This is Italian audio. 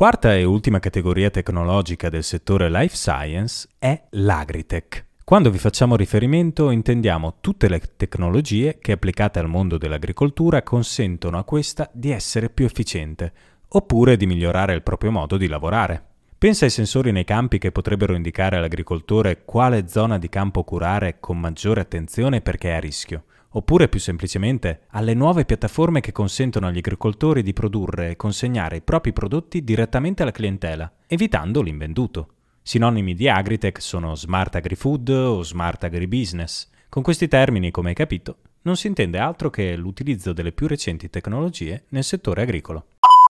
Quarta e ultima categoria tecnologica del settore life science è l'agritech. Quando vi facciamo riferimento intendiamo tutte le tecnologie che applicate al mondo dell'agricoltura consentono a questa di essere più efficiente, oppure di migliorare il proprio modo di lavorare. Pensa ai sensori nei campi che potrebbero indicare all'agricoltore quale zona di campo curare con maggiore attenzione perché è a rischio, oppure più semplicemente alle nuove piattaforme che consentono agli agricoltori di produrre e consegnare i propri prodotti direttamente alla clientela, evitando l'invenduto. Sinonimi di agritech sono smart agri-food o smart agribusiness. Con questi termini, come hai capito, non si intende altro che l'utilizzo delle più recenti tecnologie nel settore agricolo.